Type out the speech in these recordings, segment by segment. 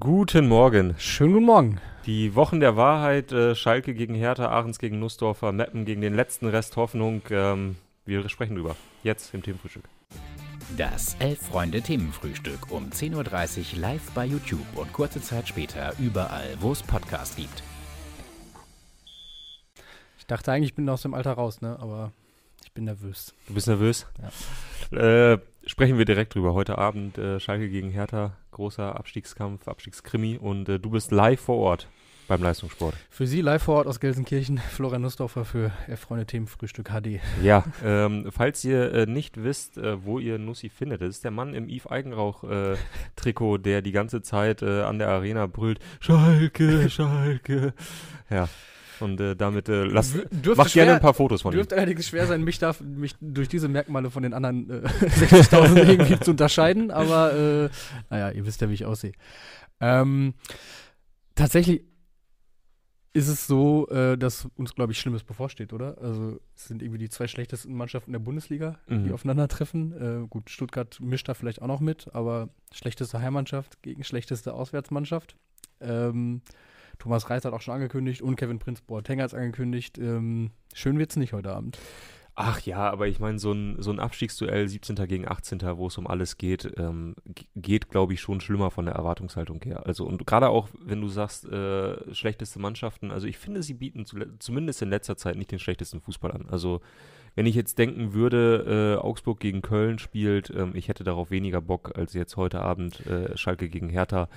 Guten Morgen. Schönen guten Morgen. Die Wochen der Wahrheit, äh, Schalke gegen Hertha, Aachens gegen Nussdorfer, Meppen gegen den letzten Rest Hoffnung. Ähm, wir sprechen drüber. Jetzt im Themenfrühstück. Das Elf-Freunde-Themenfrühstück um 10.30 Uhr live bei YouTube und kurze Zeit später überall, wo es Podcasts gibt. Ich dachte eigentlich, ich bin aus dem Alter raus, ne? Aber ich bin nervös. Du bist nervös? Ja. Äh, sprechen wir direkt drüber. Heute Abend äh, Schalke gegen Hertha, großer Abstiegskampf, Abstiegskrimi und äh, du bist live vor Ort beim Leistungssport. Für Sie live vor Ort aus Gelsenkirchen, Florian Nussdorfer für Freunde Themenfrühstück HD. Ja, ähm, falls ihr äh, nicht wisst, äh, wo ihr Nussi findet, das ist der Mann im Yves Eigenrauch-Trikot, der die ganze Zeit äh, an der Arena brüllt, Schalke, Schalke. Ja, und äh, damit äh, lasst, dürfte macht gerne schwer- ein paar Fotos von ihm. Dürfte allerdings schwer sein, mich, da, mich durch diese Merkmale von den anderen äh, 60.000 irgendwie zu unterscheiden, aber äh, naja, ihr wisst ja, wie ich aussehe. Ähm, tatsächlich ist es so, äh, dass uns, glaube ich, Schlimmes bevorsteht, oder? Also es sind irgendwie die zwei schlechtesten Mannschaften der Bundesliga, die Mhm. aufeinandertreffen. Äh, gut, Stuttgart mischt da vielleicht auch noch mit, aber schlechteste Heimmannschaft gegen schlechteste Auswärtsmannschaft. Ähm, Thomas Reis hat auch schon angekündigt und Kevin Prinz Boateng hat es angekündigt. Ähm, schön wird's nicht heute Abend. Ach ja, aber ich meine, so ein, so ein Abstiegsduell 17. gegen 18., wo es um alles geht, ähm, geht, glaube ich, schon schlimmer von der Erwartungshaltung her. Also, und gerade auch, wenn du sagst, äh, schlechteste Mannschaften, also ich finde, sie bieten zule- zumindest in letzter Zeit nicht den schlechtesten Fußball an. Also, wenn ich jetzt denken würde, äh, Augsburg gegen Köln spielt, ähm, ich hätte darauf weniger Bock als jetzt heute Abend äh, Schalke gegen Hertha.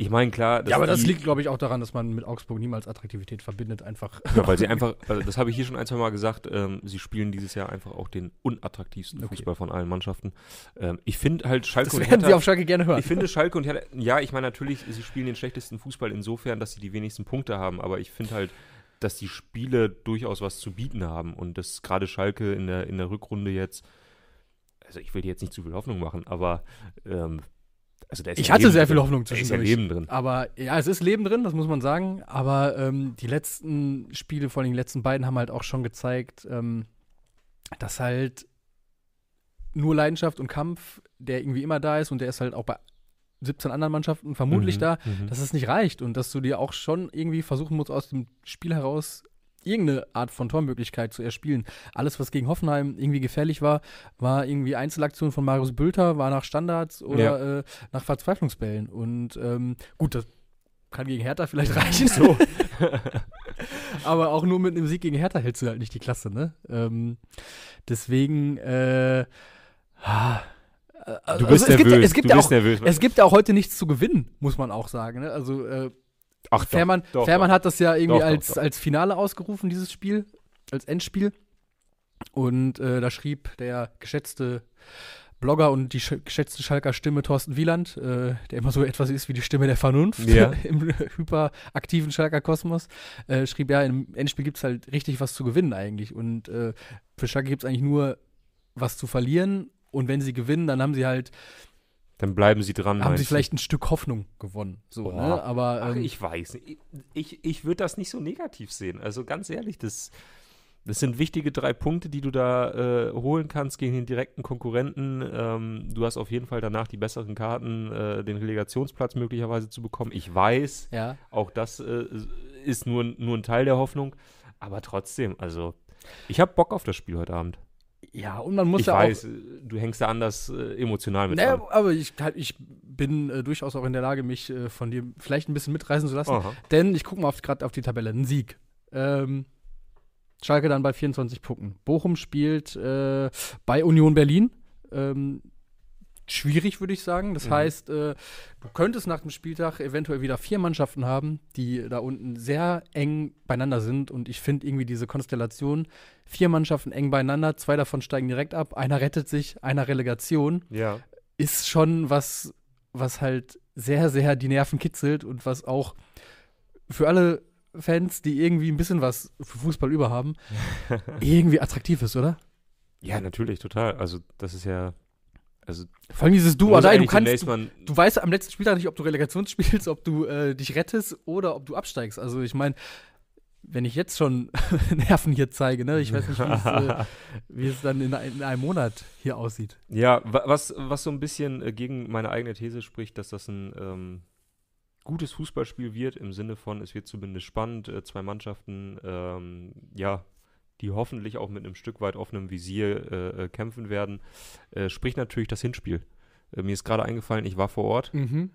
Ich meine, klar, ja, aber das liegt, glaube ich, auch daran, dass man mit Augsburg niemals Attraktivität verbindet, einfach. Ja, weil sie einfach, also das habe ich hier schon ein, zwei Mal gesagt, ähm, sie spielen dieses Jahr einfach auch den unattraktivsten Okay. Fußball von allen Mannschaften. Ähm, ich finde halt Schalke Das und werden Hertha, Sie auf Schalke gerne hören. ich finde Schalke und Hertha, ja, ich meine natürlich, sie spielen den schlechtesten Fußball insofern, dass sie die wenigsten Punkte haben, aber ich finde halt, dass die Spiele durchaus was zu bieten haben und dass gerade Schalke in der, in der Rückrunde jetzt, also ich will dir jetzt nicht zu viel Hoffnung machen, aber ähm, also da ist Ich ja hatte Leben sehr viel drin. Hoffnung Da ist ja zwischendurch. Leben drin. Aber ja, es ist Leben drin, das muss man sagen. Aber ähm, die letzten Spiele, vor allem die letzten beiden, haben halt auch schon gezeigt, ähm, dass halt nur Leidenschaft und Kampf, der irgendwie immer da ist und der ist halt auch bei 17 anderen Mannschaften vermutlich Mhm, da, mhm. dass es nicht reicht und dass du dir auch schon irgendwie versuchen musst, aus dem Spiel heraus irgendeine Art von Tormöglichkeit zu erspielen. Alles, was gegen Hoffenheim irgendwie gefährlich war, war irgendwie Einzelaktionen von Marius Bülter, war nach Standards oder äh, nach Verzweiflungsbällen. Und ähm, gut, das kann gegen Hertha vielleicht reichen. So. Aber auch nur mit einem Sieg gegen Hertha hältst du halt nicht die Klasse, ne? Ähm, deswegen, äh, ah, äh, Du also bist es gibt, ja- nervös. es gibt du ja auch nervös. es gibt ja auch heute nichts zu gewinnen, muss man auch sagen. Ne? Also äh, Ach, doch, Fährmann, doch, Fährmann doch. hat das ja irgendwie als, als Finale ausgerufen, dieses Spiel, als Endspiel. Und äh, da schrieb der geschätzte Blogger und die sch geschätzte Schalker Stimme Thorsten Wieland, äh, der immer so etwas ist wie die Stimme der Vernunft Ja. im hyperaktiven Schalker Kosmos, äh, schrieb, ja, im Endspiel gibt es halt richtig was zu gewinnen eigentlich. Und äh, für Schalke gibt es eigentlich nur was zu verlieren. Und wenn sie gewinnen, dann haben sie halt, Dann bleiben sie dran. haben sie vielleicht ein Stück Hoffnung gewonnen. So, Boah. ne? Aber Ach, ähm, ich weiß. nicht. Ich, ich würde das nicht so negativ sehen. Also ganz ehrlich, das, das sind wichtige drei Punkte, die du da äh, holen kannst gegen den direkten Konkurrenten. Ähm, du hast auf jeden Fall danach die besseren Karten, äh, den Relegationsplatz möglicherweise zu bekommen. Ich weiß, ja. auch das äh, ist nur, nur ein Teil der Hoffnung. Aber trotzdem, also ich habe Bock auf das Spiel heute Abend. Ja, und man muss ich ja weiß, auch. du hängst da anders äh, emotional mit Naja, dran. aber ich, halt, ich bin äh, durchaus auch in der Lage, mich äh, von dir vielleicht ein bisschen mitreißen zu lassen. Aha. Denn ich gucke mal gerade auf die Tabelle. Ein Sieg. Ähm, Schalke dann bei 24 Punkten. Bochum spielt äh, bei Union Berlin. Ähm, schwierig, würde ich sagen. Das Mhm. heißt, äh, du könntest nach dem Spieltag eventuell wieder vier Mannschaften haben, die da unten sehr eng beieinander sind. Und ich finde irgendwie diese Konstellation, vier Mannschaften eng beieinander, zwei davon steigen direkt ab, einer rettet sich, einer Relegation, Ja. ist schon was, was halt sehr, sehr die Nerven kitzelt und was auch für alle Fans, die irgendwie ein bisschen was für Fußball über haben, irgendwie attraktiv ist, oder? ja, natürlich, total. Also das ist ja. Also Vor allem dieses Du Die, du kannst, du, du weißt am letzten Spieltag nicht, ob du Relegation spielst, ob du äh, dich rettest oder ob du absteigst. Also ich meine, wenn ich jetzt schon Nerven hier zeige, ne, ich weiß nicht, wie es, äh, wie es dann in, in einem Monat hier aussieht. Ja, wa- was, was so ein bisschen äh, gegen meine eigene These spricht, dass das ein, ähm, gutes Fußballspiel wird, im Sinne von, es wird zumindest spannend, äh, zwei Mannschaften, ähm, ja, die hoffentlich auch mit einem Stück weit offenem Visier äh, äh kämpfen werden, äh, spricht natürlich das Hinspiel. Äh, mir ist gerade eingefallen, ich war vor Ort. Mhm.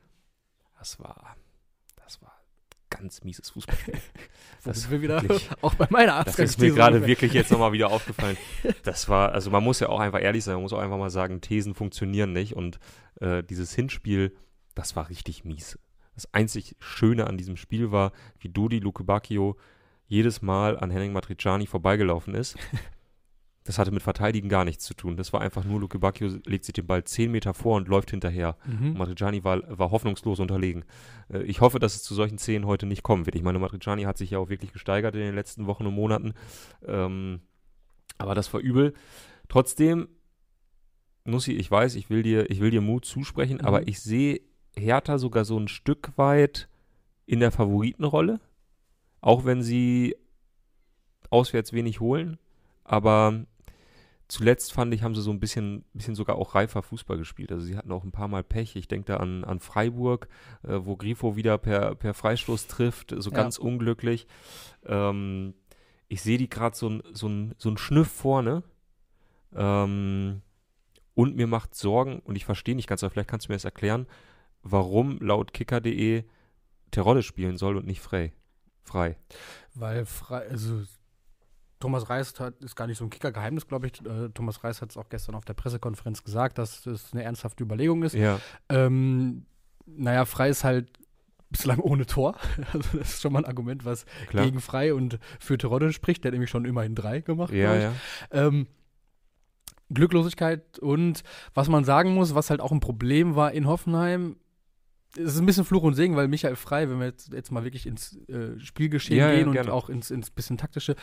Das war, das war ganz mieses Fußballspiel. das wir wieder wirklich, auch bei meiner Arzt. Das ist mir gerade wirklich jetzt nochmal wieder aufgefallen. Das war, also man muss ja auch einfach ehrlich sein, man muss auch einfach mal sagen, Thesen funktionieren nicht und äh, dieses Hinspiel, das war richtig mies. Das einzig Schöne an diesem Spiel war, wie Dodi Luke Bacchio jedes Mal an Henning Matriciani vorbeigelaufen ist. Das hatte mit Verteidigen gar nichts zu tun. Das war einfach nur, Luke Bacchio legt sich den Ball 10 Meter vor und läuft hinterher. Mhm. Matriciani war, war hoffnungslos unterlegen. Äh, ich hoffe, dass es zu solchen Szenen heute nicht kommen wird. Ich meine, Matriciani hat sich ja auch wirklich gesteigert in den letzten Wochen und Monaten. Ähm, aber das war übel. Trotzdem, Nussi, ich weiß, ich will dir, ich will dir Mut zusprechen, mhm. aber ich sehe Hertha sogar so ein Stück weit in der Favoritenrolle. Auch wenn sie auswärts wenig holen. Aber zuletzt fand ich, haben sie so ein bisschen, bisschen sogar auch reifer Fußball gespielt. Also sie hatten auch ein paar Mal Pech. Ich denke da an, an Freiburg, äh, wo Grifo wieder per, per Freistoß trifft, so ja. ganz unglücklich. Ähm, ich sehe die gerade so so, so ein Schnüff vorne. Ähm, und mir macht Sorgen, und ich verstehe nicht ganz, aber vielleicht kannst du mir das erklären, warum laut kicker.de Terodde spielen soll und nicht frei. Frei. Weil frei, also Thomas Reis hat, ist gar nicht so ein Kicker-Geheimnis, glaube ich. Äh, Thomas Reis hat es auch gestern auf der Pressekonferenz gesagt, dass das eine ernsthafte Überlegung ist. Ja. Ähm, naja, Frei ist halt bislang ohne Tor. Also das ist schon mal ein Argument, was Klar. gegen Frei und für Terodde spricht. Der hat nämlich schon immerhin drei gemacht. Ja, ja. Ähm, Glücklosigkeit und was man sagen muss, was halt auch ein Problem war in Hoffenheim, es ist ein bisschen Fluch und Segen, weil Michael Frei, wenn wir jetzt, jetzt mal wirklich ins äh, Spielgeschehen ja, gehen ja, und auch ins, ins bisschen taktische,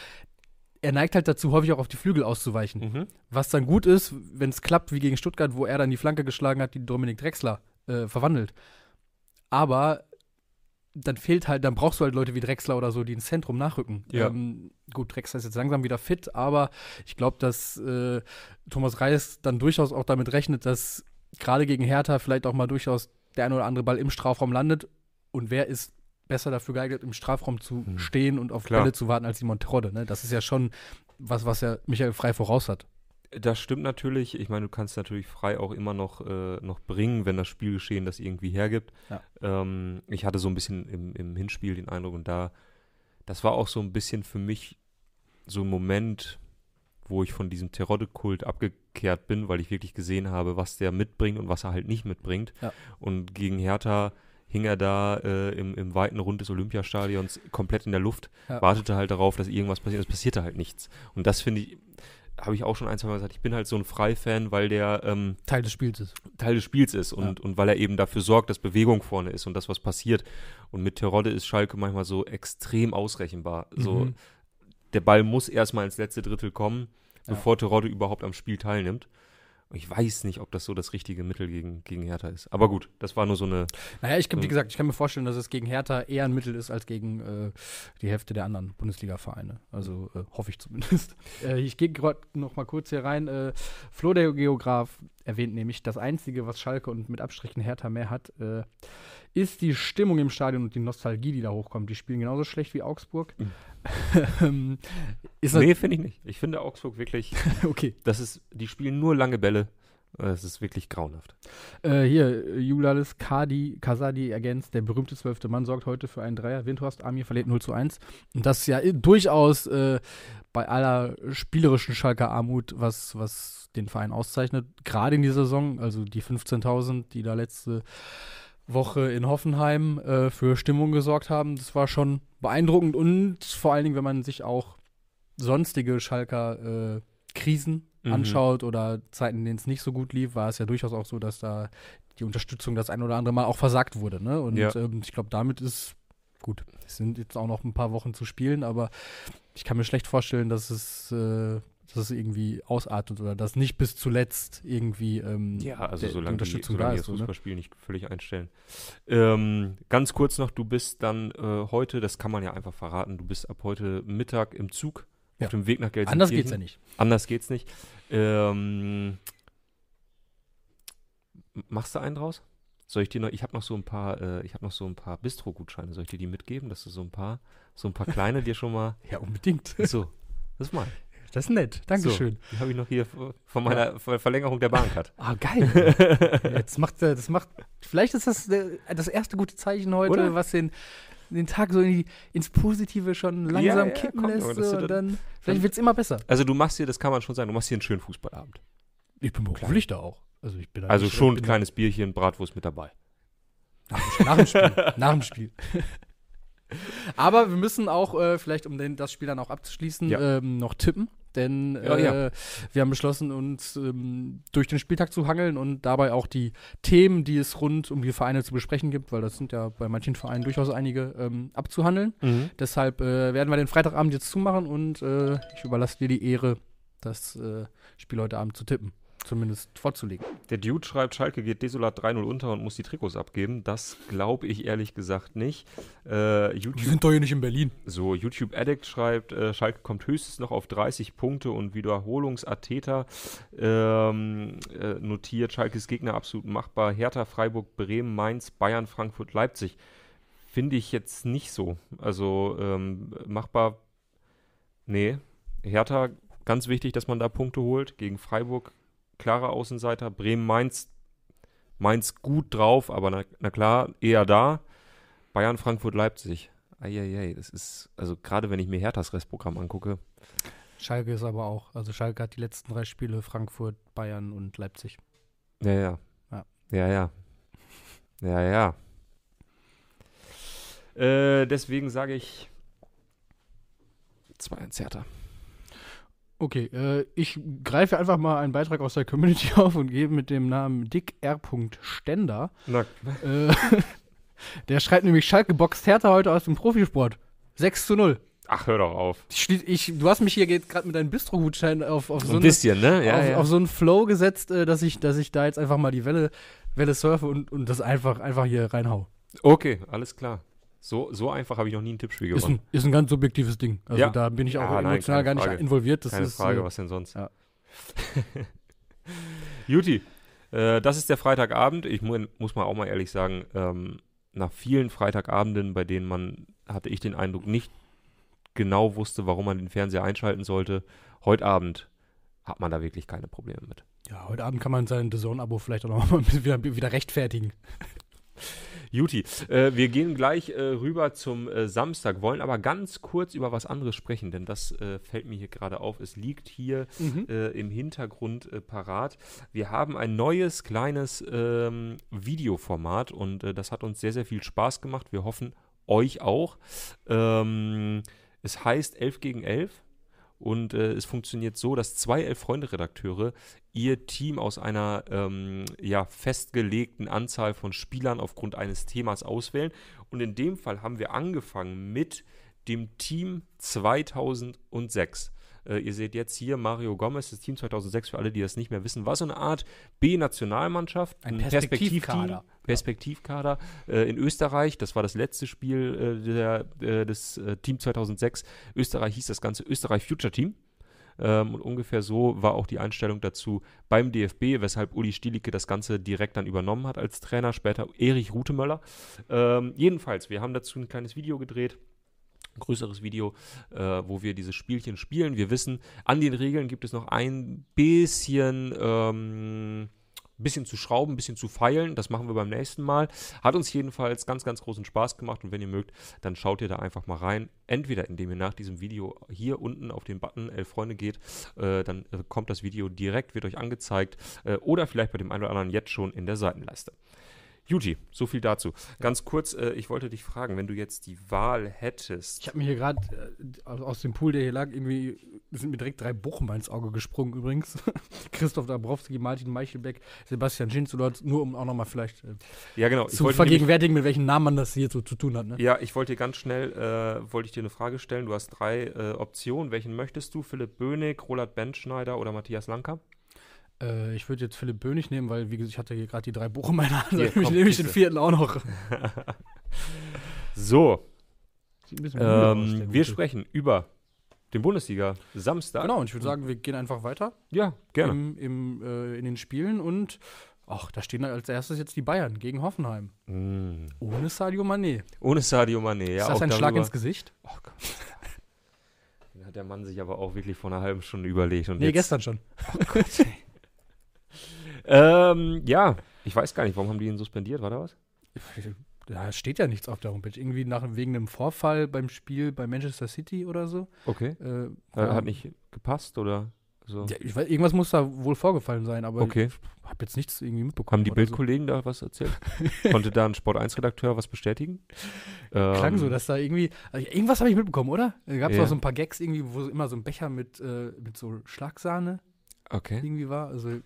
er neigt halt dazu, häufig auch auf die Flügel auszuweichen. Mhm. Was dann gut ist, wenn es klappt, wie gegen Stuttgart, wo er dann die Flanke geschlagen hat, die Dominik Drexler äh, verwandelt. Aber dann fehlt halt, dann brauchst du halt Leute wie Drexler oder so, die ins Zentrum nachrücken. Ja. Ähm, gut, Drexler ist jetzt langsam wieder fit, aber ich glaube, dass äh, Thomas Reis dann durchaus auch damit rechnet, dass gerade gegen Hertha vielleicht auch mal durchaus der ein oder andere Ball im Strafraum landet. Und wer ist besser dafür geeignet, im Strafraum zu mhm. stehen und auf Klar. Bälle zu warten als Simon Terodde. Ne? Das ist ja schon was, was ja Michael Frei voraus hat. Das stimmt natürlich. Ich meine, du kannst natürlich frei auch immer noch, äh, noch bringen, wenn das Spielgeschehen das irgendwie hergibt. Ja. Ähm, ich hatte so ein bisschen im, im Hinspiel den Eindruck und da, das war auch so ein bisschen für mich so ein Moment, wo ich von diesem Terodde-Kult abgekehrt bin, weil ich wirklich gesehen habe, was der mitbringt und was er halt nicht mitbringt. Ja. Und gegen Hertha hing er da äh, im, im weiten Rund des Olympiastadions komplett in der Luft, ja. wartete halt darauf, dass irgendwas passiert. Es passierte halt nichts. Und das finde ich, habe ich auch schon ein, zwei Mal gesagt, ich bin halt so ein Freifan, weil der ähm, Teil des Spiels ist. Teil des Spiels ist und, ja. und weil er eben dafür sorgt, dass Bewegung vorne ist und das, was passiert. Und mit Terodde ist Schalke manchmal so extrem ausrechenbar. Mhm. So, der Ball muss erstmal ins letzte Drittel kommen, ja. bevor Terodde überhaupt am Spiel teilnimmt. Ich weiß nicht, ob das so das richtige Mittel gegen, gegen Hertha ist. Aber gut, das war nur so eine. Naja, ich, wie gesagt, ich kann mir vorstellen, dass es gegen Hertha eher ein Mittel ist als gegen äh, die Hälfte der anderen Bundesliga-Vereine. Also äh, hoffe ich zumindest. äh, ich gehe gerade noch mal kurz hier rein. Äh, Flo, der Geograf, erwähnt nämlich, das Einzige, was Schalke und mit Abstrichen Hertha mehr hat, äh, ist die Stimmung im Stadion und die Nostalgie, die da hochkommt. Die spielen genauso schlecht wie Augsburg. Mhm. Ist nee, finde ich nicht. Ich finde Augsburg wirklich. okay. Das ist, die spielen nur lange Bälle. Das ist wirklich grauenhaft. Äh, hier, Julalis Kadi, Kasadi ergänzt, der berühmte zwölfte Mann sorgt heute für einen Dreier. Windhorst Amir verliert 0 zu 1. Und das ist ja durchaus äh, bei aller spielerischen Schalker Armut, was, was den Verein auszeichnet. Gerade in dieser Saison, also die 15.000, die da letzte Woche in Hoffenheim äh, für Stimmung gesorgt haben. Das war schon beeindruckend und vor allen Dingen, wenn man sich auch sonstige Schalker äh, Krisen mhm. anschaut oder Zeiten, in denen es nicht so gut lief, war es ja durchaus auch so, dass da die Unterstützung das ein oder andere Mal auch versagt wurde. Ne? Und ja. ähm, ich glaube, damit ist gut. Es sind jetzt auch noch ein paar Wochen zu spielen, aber ich kann mir schlecht vorstellen, dass es äh, dass es irgendwie ausartet oder dass nicht bis zuletzt irgendwie ähm, ja, also der, solange die Unterstützung die, solange da ist. das Fußballspiel ne? nicht völlig einstellen. Ähm, ganz kurz noch, du bist dann äh, heute, das kann man ja einfach verraten, du bist ab heute Mittag im Zug ja. auf dem Weg nach Gelsenkirchen. Anders geht's ja nicht. Anders geht's nicht. Ähm, machst du einen draus? Soll ich dir noch, ich habe noch so ein paar, äh, ich habe noch so ein paar Bistro-Gutscheine. Soll ich dir die mitgeben, dass du so ein paar, so ein paar kleine dir schon mal. Ja, unbedingt. So, das mal. Das ist nett. Dankeschön. So, die habe ich noch hier von meiner Ver Verlängerung der Bahncard. Ah, geil. Jetzt macht er, das macht, vielleicht ist das äh, das erste gute Zeichen heute, Oder? was den, den Tag so in die, ins Positive schon langsam ja, kippen komm, lässt. und dann- dann, vielleicht wird es immer besser. Also du machst hier, das kann man schon sagen, du machst hier einen schönen Fußballabend. Ich bin beruflich da auch. Also, ich bin Also schon ein kleines Bierchen, Bratwurst mit dabei. Nach dem Spiel. nach dem Spiel. Aber wir müssen auch, äh, vielleicht um den, das Spiel dann auch abzuschließen, Ja. ähm, noch tippen. Denn Ja, äh, ja. wir haben beschlossen, uns ähm, durch den Spieltag zu hangeln und dabei auch die Themen, die es rund um die Vereine zu besprechen gibt, weil das sind ja bei manchen Vereinen durchaus einige, ähm, abzuhandeln. Deshalb äh, werden wir den Freitagabend jetzt zumachen und äh, ich überlasse dir die Ehre, das äh, Spiel heute Abend zu tippen. Zumindest vorzulegen. Der Dude schreibt, Schalke geht desolat 3-0 unter und muss die Trikots abgeben. Das glaube ich ehrlich gesagt nicht. Äh, YouTube, doch hier nicht in Berlin. so, YouTube Addict schreibt, äh, Schalke kommt höchstens noch auf 30 Punkte und Wiederholungsatheter ähm, äh, notiert, Schalkes Gegner absolut machbar. Hertha, Freiburg, Bremen, Mainz, Bayern, Frankfurt, Leipzig. Finde ich jetzt nicht so. Also ähm, machbar, nee. Hertha, ganz wichtig, dass man da Punkte holt. Gegen Freiburg, klarer Außenseiter. Bremen, Mainz, Mainz gut drauf, aber na, na klar, eher da. Bayern, Frankfurt, Leipzig. Eieiei, das ist, also gerade wenn ich mir Herthas Restprogramm angucke, Schalke ist aber auch. Also Schalke hat die letzten drei Spiele Frankfurt, Bayern und Leipzig. ja, ja. Ja. Ja, ja. Ja, ja. Äh, deswegen sage ich 2-1 Hertha. Okay, äh, ich greife einfach mal einen Beitrag aus der Community auf und gebe mit dem Namen Dick R. Stender. Na, Äh, der schreibt nämlich, Schalke boxt Hertha heute aus dem Profisport. 6 zu 0. ach, hör doch auf. Ich, ich, du hast mich hier gerade mit deinem Bistro-Gutschein auf, auf, so ein bisschen, ne? Ja, auf, ja. auf so einen Flow gesetzt, äh, dass, ich, dass ich da jetzt einfach mal die Welle, Welle surfe und, und das einfach, einfach hier reinhau. okay, alles klar. So, so einfach habe ich noch nie ein Tippspiel Ist gewonnen. ein, ist ein ganz subjektives Ding. Also Ja. da bin ich auch Ja, nein, emotional keine gar nicht Frage. involviert. Das Keine ist, Frage, äh, was denn sonst? ja. Juti, äh, das ist der Freitagabend. Ich mu muss mal auch mal ehrlich sagen, ähm, nach vielen Freitagabenden, bei denen man, hatte ich den Eindruck, nicht genau wusste, warum man den Fernseher einschalten sollte, heute Abend hat man da wirklich keine Probleme mit. Ja, heute Abend kann man sein The Zone-Abo vielleicht auch noch mal wieder, wieder rechtfertigen. Juti, äh, wir gehen gleich äh, rüber zum äh, Samstag, wollen aber ganz kurz über was anderes sprechen, denn das äh, fällt mir hier gerade auf. Es liegt hier äh, im Hintergrund äh, parat. Wir haben ein neues kleines ähm, Videoformat und das hat uns sehr, sehr viel Spaß gemacht. Wir hoffen, euch auch. Ähm, es heißt 11 gegen 11 und äh, es funktioniert so, dass zwei Elf-Freunde-Redakteure ihr Team aus einer ähm, ja, festgelegten Anzahl von Spielern aufgrund eines Themas auswählen. Und in dem Fall haben wir angefangen mit dem Team 2006. Äh, ihr seht jetzt hier Mario Gomez, das Team 2006, für alle, die das nicht mehr wissen, war so eine Art B-Nationalmannschaft, Ein Perspektivteam, Perspektivkader. Perspektivkader äh, in Österreich. Das war das letzte Spiel äh, der, äh, des äh, Team 2006. Österreich hieß das Ganze Österreich Future Team. Ähm, und ungefähr so war auch die Einstellung dazu beim DFB, weshalb Uli Stielicke das Ganze direkt dann übernommen hat als Trainer, später Erich Rutemöller. Ähm, jedenfalls, wir haben dazu ein kleines Video gedreht. Größeres Video, äh, wo wir dieses Spielchen spielen. Wir wissen, an den Regeln gibt es noch ein bisschen, ähm, bisschen zu schrauben, ein bisschen zu feilen. Das machen wir beim nächsten Mal. Hat uns jedenfalls ganz, ganz großen Spaß gemacht. Und wenn ihr mögt, dann schaut ihr da einfach mal rein. Entweder indem ihr nach diesem Video hier unten auf den Button Elf Freunde geht, äh, dann äh, kommt das Video direkt, wird euch angezeigt. Äh, oder vielleicht bei dem einen oder anderen jetzt schon in der Seitenleiste. Juti, so viel dazu. Ganz kurz, äh, ich wollte dich fragen, wenn du jetzt die Wahl hättest. Ich habe mir hier gerade äh, aus dem Pool, der hier lag, irgendwie sind mir direkt drei Bochumer ins Auge gesprungen übrigens. Christoph Dabrowski, Martin Meichelbeck, Sebastian Schinzelot, nur um auch nochmal vielleicht äh, ja, genau. Ich zu nämlich- vergegenwärtigen, mit welchen Namen man das hier so zu tun hat. Ne? Ja, ich wollte dir ganz schnell, äh, wollte ich dir eine Frage stellen. Du hast drei äh, Optionen. Welchen möchtest du? Philipp Bönig, Roland Benschneider oder Matthias Lanka? Äh, ich würde jetzt Philipp Bönig nehmen, weil, wie gesagt, ich hatte hier gerade die drei Bochumer in der Hand. Hier, ich komm, nehme ich den vierten auch noch. So, Sieht ein bisschen müde aus, der ähm, Gute. wir sprechen über den Bundesliga Samstag. Genau, und ich würde sagen, wir gehen einfach weiter Ja, gerne. im, im, äh, in den Spielen und Ach, da stehen als erstes jetzt die Bayern gegen Hoffenheim. Mm. Ohne Sadio Mané. Ohne Sadio Mané, ja. ist das auch ein Schlag ins Gesicht? Oh Gott. Den hat der Mann sich aber auch wirklich vor einer halben Stunde überlegt. Und Nee, jetzt, gestern schon. Ähm, ja, ich weiß gar nicht, warum haben die ihn suspendiert? War da was? Da steht ja nichts auf der Homepage. Irgendwie nach, wegen einem Vorfall beim Spiel bei Manchester City oder so. Okay. Äh, Äh, hat nicht gepasst oder so? Ja, ich weiß, irgendwas muss da wohl vorgefallen sein, aber Okay. ich habe jetzt nichts irgendwie mitbekommen. Haben die oder so. Bildkollegen da was erzählt? Konnte da ein Sport1-Redakteur was bestätigen? Klang Ähm, so, dass da irgendwie. Also irgendwas habe ich mitbekommen, oder? Da gab es auch so ein paar Gags irgendwie, wo immer so ein Becher mit, äh, mit so Schlagsahne Okay. irgendwie war. Also so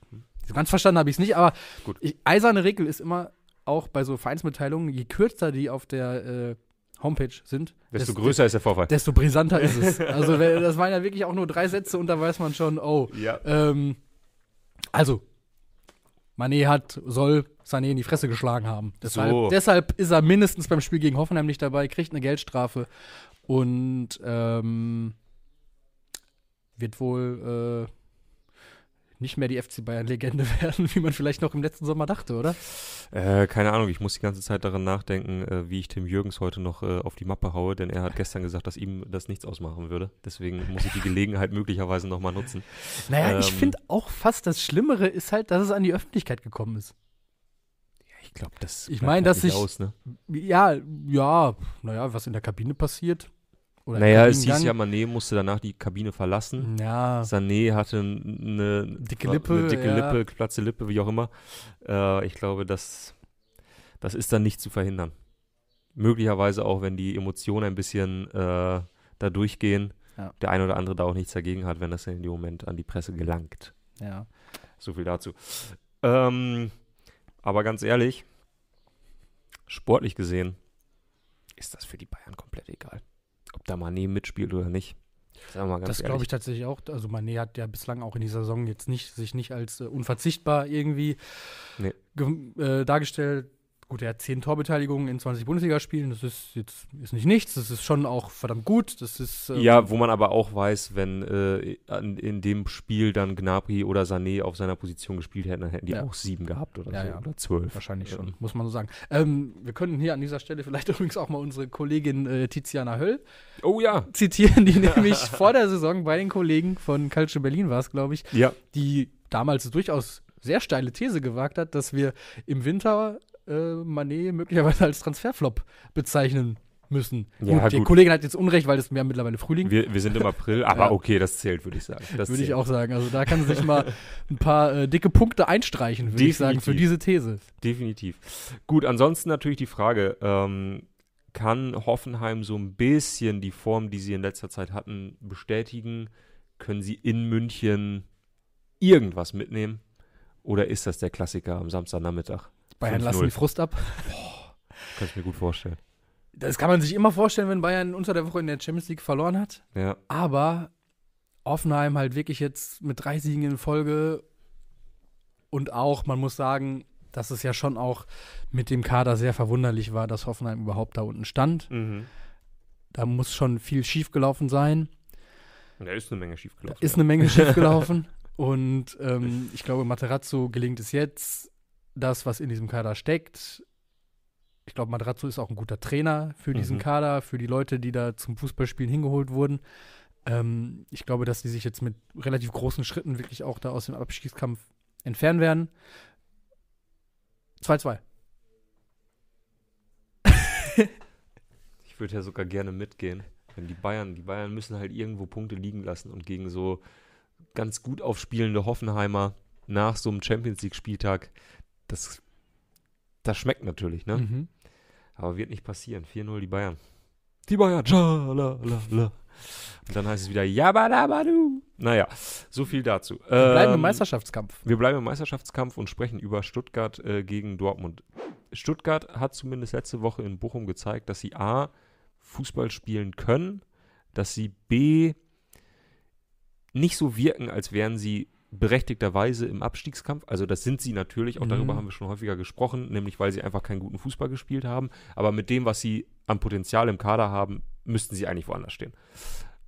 ganz verstanden habe ich es nicht, aber Gut. Ich, eiserne Regel ist immer auch bei so Vereinsmitteilungen, je kürzer die auf der äh, Homepage sind, Desto größer ist der Vorfall. desto brisanter ist es. Also das waren ja wirklich auch nur drei Sätze und da weiß man schon, oh, ja. ähm, also, Mané hat, soll Sané in die Fresse geschlagen haben. Deshalb, So. deshalb ist er mindestens beim Spiel gegen Hoffenheim nicht dabei, kriegt eine Geldstrafe und ähm, wird wohl äh, nicht mehr die FC Bayern-Legende werden, wie man vielleicht noch im letzten Sommer dachte, oder? Äh, keine Ahnung, ich muss die ganze Zeit daran nachdenken, äh, wie ich Tim Jürgens heute noch äh, auf die Mappe haue, denn er hat gestern gesagt, dass ihm das nichts ausmachen würde. Deswegen muss ich die Gelegenheit möglicherweise nochmal nutzen. Naja, ich Ähm. finde auch fast das Schlimmere ist halt, dass es an die Öffentlichkeit gekommen ist. Ich glaube, das Ich meine, halt dass nicht ich- aus, ne? Ja, ja, naja, was in der Kabine passiert. Oder Naja, es hieß ja, Mané musste danach die Kabine verlassen. Ja, Sané hatte eine Dicke Lippe, eine dicke ja. Lippe, platze Lippe, wie auch immer. Äh, ich glaube, das, das ist dann nicht zu verhindern. Möglicherweise auch, wenn die Emotionen ein bisschen äh, da durchgehen, Ja. der eine oder andere da auch nichts dagegen hat, wenn das in dem Moment an die Presse gelangt. ja. So viel dazu. Ähm, aber ganz ehrlich, sportlich gesehen ist das für die Bayern komplett egal. Ob da Mané mitspielt oder nicht. Das glaube ich tatsächlich auch. Also Mané hat ja bislang auch in dieser Saison jetzt nicht, sich nicht als äh, unverzichtbar irgendwie Nee. äh, dargestellt. Gut, er hat zehn Torbeteiligungen in 20 Bundesligaspielen. Das ist jetzt ist nicht nichts. Das ist schon auch verdammt gut. Das ist ähm, Ja, wo man aber auch weiß, wenn äh, an, in dem Spiel dann Gnabry oder Sané auf seiner Position gespielt hätten, dann hätten die Ja. auch sieben gehabt oder Ja, so ja. oder zwölf. wahrscheinlich schon, Ähm, muss man so sagen. Ähm, wir könnten hier an dieser Stelle vielleicht übrigens auch mal unsere Kollegin äh, Tiziana Höll Oh ja. zitieren, die nämlich vor der Saison bei den Kollegen von Calcio Berlin war es, glaube ich, die damals durchaus sehr steile These gewagt hat, dass wir im Winter äh, Manet möglicherweise als Transferflop bezeichnen müssen. Ja, gut, die gut. Kollegin hat jetzt Unrecht, weil es wir haben mittlerweile Frühling. Wir, wir sind im April, aber Ja. okay, das zählt, würde ich sagen. Das würde ich zählt. auch sagen. Also da kann sie sich mal ein paar äh, dicke Punkte einstreichen, würde ich sagen, für diese These. Definitiv. Gut, ansonsten natürlich die Frage, ähm, kann Hoffenheim so ein bisschen die Form, die sie in letzter Zeit hatten, bestätigen? Können sie in München irgendwas mitnehmen? Oder ist das der Klassiker am Samstagnachmittag? Bayern 5-0. lassen die Frust ab. Kann ich mir gut vorstellen. Das kann man sich immer vorstellen, wenn Bayern unter der Woche in der Champions League verloren hat. Ja, Aber Offenheim halt wirklich jetzt mit drei Siegen in Folge und auch, man muss sagen, dass es ja schon auch mit dem Kader sehr verwunderlich war, dass Hoffenheim überhaupt da unten stand. mhm. Da muss schon viel schiefgelaufen sein. da ist eine Menge schiefgelaufen. Ist eine Menge schiefgelaufen. und ähm, ich glaube, Materazzo gelingt es jetzt, das, was in diesem Kader steckt. Ich glaube, Materazzo ist auch ein guter Trainer für diesen Mhm. Kader, für die Leute, die da zum Fußballspielen hingeholt wurden. Ähm, ich glaube, dass die sich jetzt mit relativ großen Schritten wirklich auch da aus dem Abstiegskampf entfernen werden. 2-2. Ich würde ja sogar gerne mitgehen. Wenn die Bayern, die Bayern müssen halt irgendwo Punkte liegen lassen und gegen so ganz gut aufspielende Hoffenheimer nach so einem Champions League-Spieltag, das, das schmeckt natürlich, ne? Mhm. Aber wird nicht passieren. 4-0 die Bayern. Die Bayern. Ja, la, la, la. Und dann heißt es wieder Jabadabadu. Naja, so viel dazu. Wir bleiben im Ähm, Meisterschaftskampf. Wir bleiben im Meisterschaftskampf und sprechen über Stuttgart äh, gegen Dortmund. Stuttgart hat zumindest letzte Woche in Bochum gezeigt, dass sie A, Fußball spielen können, dass sie B, nicht so wirken, als wären sie berechtigterweise im Abstiegskampf. Also das sind sie natürlich, auch darüber Mhm. haben wir schon häufiger gesprochen, nämlich weil sie einfach keinen guten Fußball gespielt haben. Aber mit dem, was sie an Potenzial im Kader haben, müssten sie eigentlich woanders stehen.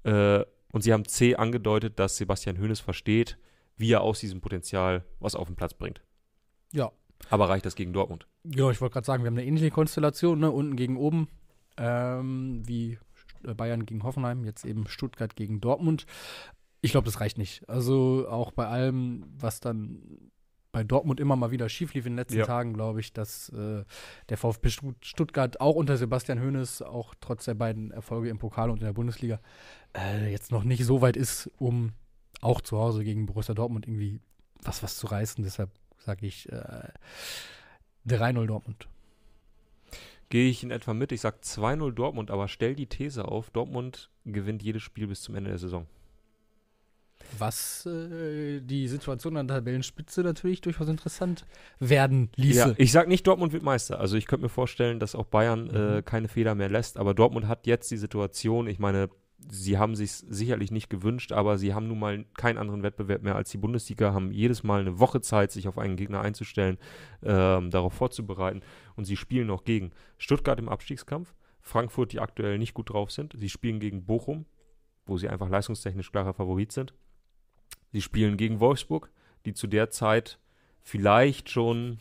Äh, und sie haben C angedeutet, dass Sebastian Hoeneß versteht, wie er aus diesem Potenzial was auf den Platz bringt. Ja. Aber reicht das gegen Dortmund? Genau, ich wollte gerade sagen, wir haben eine ähnliche Konstellation, ne? unten gegen oben, ähm, wie äh, Bayern gegen Hoffenheim, jetzt eben Stuttgart gegen Dortmund. Ich glaube, das reicht nicht. Also auch bei allem, was dann bei Dortmund immer mal wieder schief lief in den letzten Ja. Tagen, glaube ich, dass äh, der VfB Stu- Stuttgart auch unter Sebastian Hoeneß, auch trotz der beiden Erfolge im Pokal und in der Bundesliga, äh, jetzt noch nicht so weit ist, um auch zu Hause gegen Borussia Dortmund irgendwie was, was zu reißen. Deshalb sage ich äh, 3-0 Dortmund. Gehe ich in etwa mit. Ich sage 2-0 Dortmund, aber stell die These auf, Dortmund gewinnt jedes Spiel bis zum Ende der Saison. Was äh, die Situation an der Tabellenspitze natürlich durchaus interessant werden ließe. Ja, ich sage nicht, Dortmund wird Meister. Also ich könnte mir vorstellen, dass auch Bayern äh, Mhm. keine Fehler mehr lässt. Aber Dortmund hat jetzt die Situation, ich meine, sie haben sich sicherlich nicht gewünscht, aber sie haben nun mal keinen anderen Wettbewerb mehr als die Bundesliga, haben jedes Mal eine Woche Zeit, sich auf einen Gegner einzustellen, ähm, darauf vorzubereiten. Und sie spielen noch gegen Stuttgart im Abstiegskampf, Frankfurt, die aktuell nicht gut drauf sind. Sie spielen gegen Bochum, wo sie einfach leistungstechnisch klarer Favorit sind. Sie spielen gegen Wolfsburg, die zu der Zeit vielleicht schon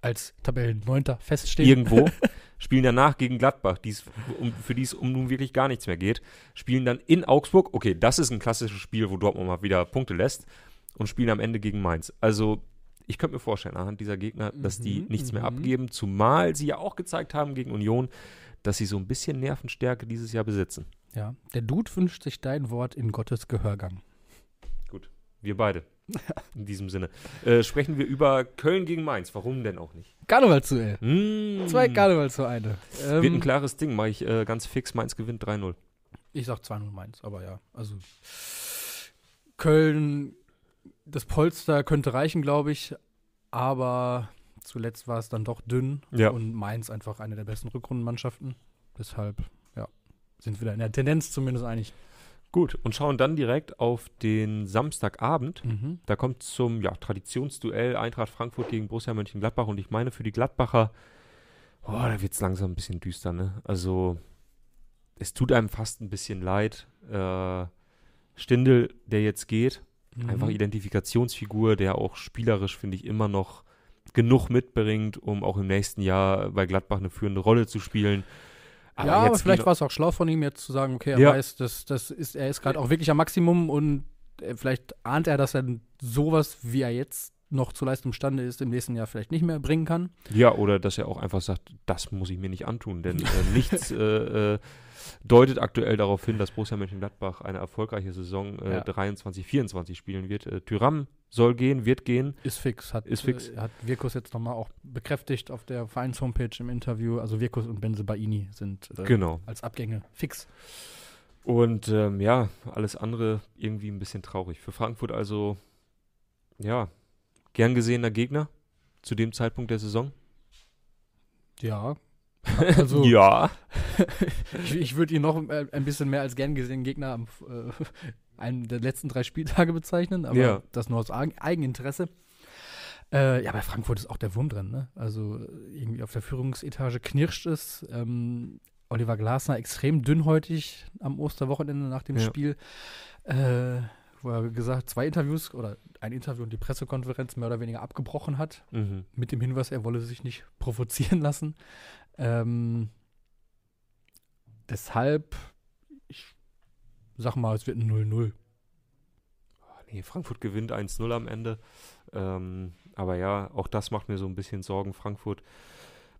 Als Tabellenneunter feststehen. irgendwo, spielen danach gegen Gladbach, die's, um, für die es um nun wirklich gar nichts mehr geht, spielen dann in Augsburg, okay, das ist ein klassisches Spiel, wo Dortmund mal wieder Punkte lässt und spielen am Ende gegen Mainz. Also ich könnte mir vorstellen, anhand dieser Gegner, dass die Mhm, nichts mehr mhm. abgeben, zumal sie ja auch gezeigt haben gegen Union, dass sie so ein bisschen Nervenstärke dieses Jahr besitzen. Ja, der Dude wünscht sich dein Wort in Gottes Gehörgang. Wir beide. In diesem Sinne. Äh, sprechen wir über Köln gegen Mainz. Warum denn auch nicht? Karnevalsduell. Mm. Zwei Karnevalsvereine. Wird ein Ähm, klares Ding, mache ich äh, ganz fix. Mainz gewinnt 3-0. ich sag 2-0 Mainz, aber ja. Also Köln, das Polster könnte reichen, glaube ich. Aber zuletzt war es dann doch dünn. Ja. Und Mainz einfach eine der besten Rückrundenmannschaften. Deshalb, ja, sind wir da in der Tendenz zumindest einig. Gut, und schauen dann direkt auf den Samstagabend. Mhm. Da kommt zum ja, Traditionsduell Eintracht Frankfurt gegen Borussia Mönchengladbach. Und ich meine, für die Gladbacher, oh, da wird es langsam ein bisschen düster, ne? Also, es tut einem fast ein bisschen leid. Äh, Stindel, der jetzt geht, Mhm. einfach Identifikationsfigur, der auch spielerisch, finde ich, immer noch genug mitbringt, um auch im nächsten Jahr bei Gladbach eine führende Rolle zu spielen. Ja, aber vielleicht war es auch schlau von ihm, jetzt zu sagen, okay, er Ja. weiß, dass das ist, er ist gerade auch wirklich am Maximum und äh, vielleicht ahnt er, dass er sowas, wie er jetzt noch zu leisten imstande ist, im nächsten Jahr vielleicht nicht mehr bringen kann. Ja, oder dass er auch einfach sagt, das muss ich mir nicht antun, denn äh, nichts äh, äh, deutet aktuell darauf hin, dass Borussia Mönchengladbach eine erfolgreiche Saison äh, Ja. 23, 24 spielen wird. Tyram soll gehen, wird gehen. Ist fix. Hat, Ist fix. Äh, hat Wirkus jetzt nochmal auch bekräftigt auf der Vereins-Homepage im Interview. Also Wirkus und Benze Baini sind äh, Genau. als Abgänge fix. Und ähm, ja, alles andere irgendwie ein bisschen traurig. Für Frankfurt also, ja, gern gesehener Gegner zu dem Zeitpunkt der Saison. Ja. Also ja. ich, ich würde ihn noch äh, ein bisschen mehr als gern gesehenen Gegner am äh, einen der letzten drei Spieltage bezeichnen, aber Ja. das nur aus Eigen- Eigeninteresse. Äh, ja, bei Frankfurt ist auch der Wurm drin, ne? Also äh, irgendwie auf der Führungsetage knirscht es. Ähm, Oliver Glasner extrem dünnhäutig am Osterwochenende nach dem Ja. Spiel. Äh, wo er gesagt, zwei Interviews oder ein Interview und die Pressekonferenz mehr oder weniger abgebrochen hat Mhm. mit dem Hinweis, er wolle sich nicht provozieren lassen. Ähm, deshalb, sag mal, es wird ein 0-0. Nee, Frankfurt gewinnt 1-0 am Ende. Ähm, aber ja, auch das macht mir so ein bisschen Sorgen. Frankfurt,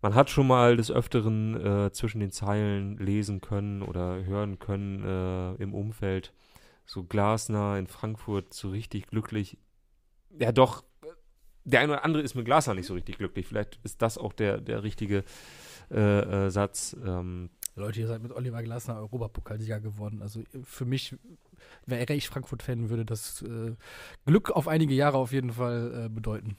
man hat schon mal des Öfteren äh, zwischen den Zeilen lesen können oder hören können äh, im Umfeld. So Glasner in Frankfurt so richtig glücklich. Ja, doch, der eine oder andere ist mit Glasner nicht so richtig glücklich. Vielleicht ist das auch der, der richtige äh, äh, Satz. Ähm, Leute, ihr seid mit Oliver Glasner Europapokalsieger geworden. Also äh, für mich, wäre ich Frankfurt-Fan, würde das äh, Glück auf einige Jahre auf jeden Fall äh, bedeuten.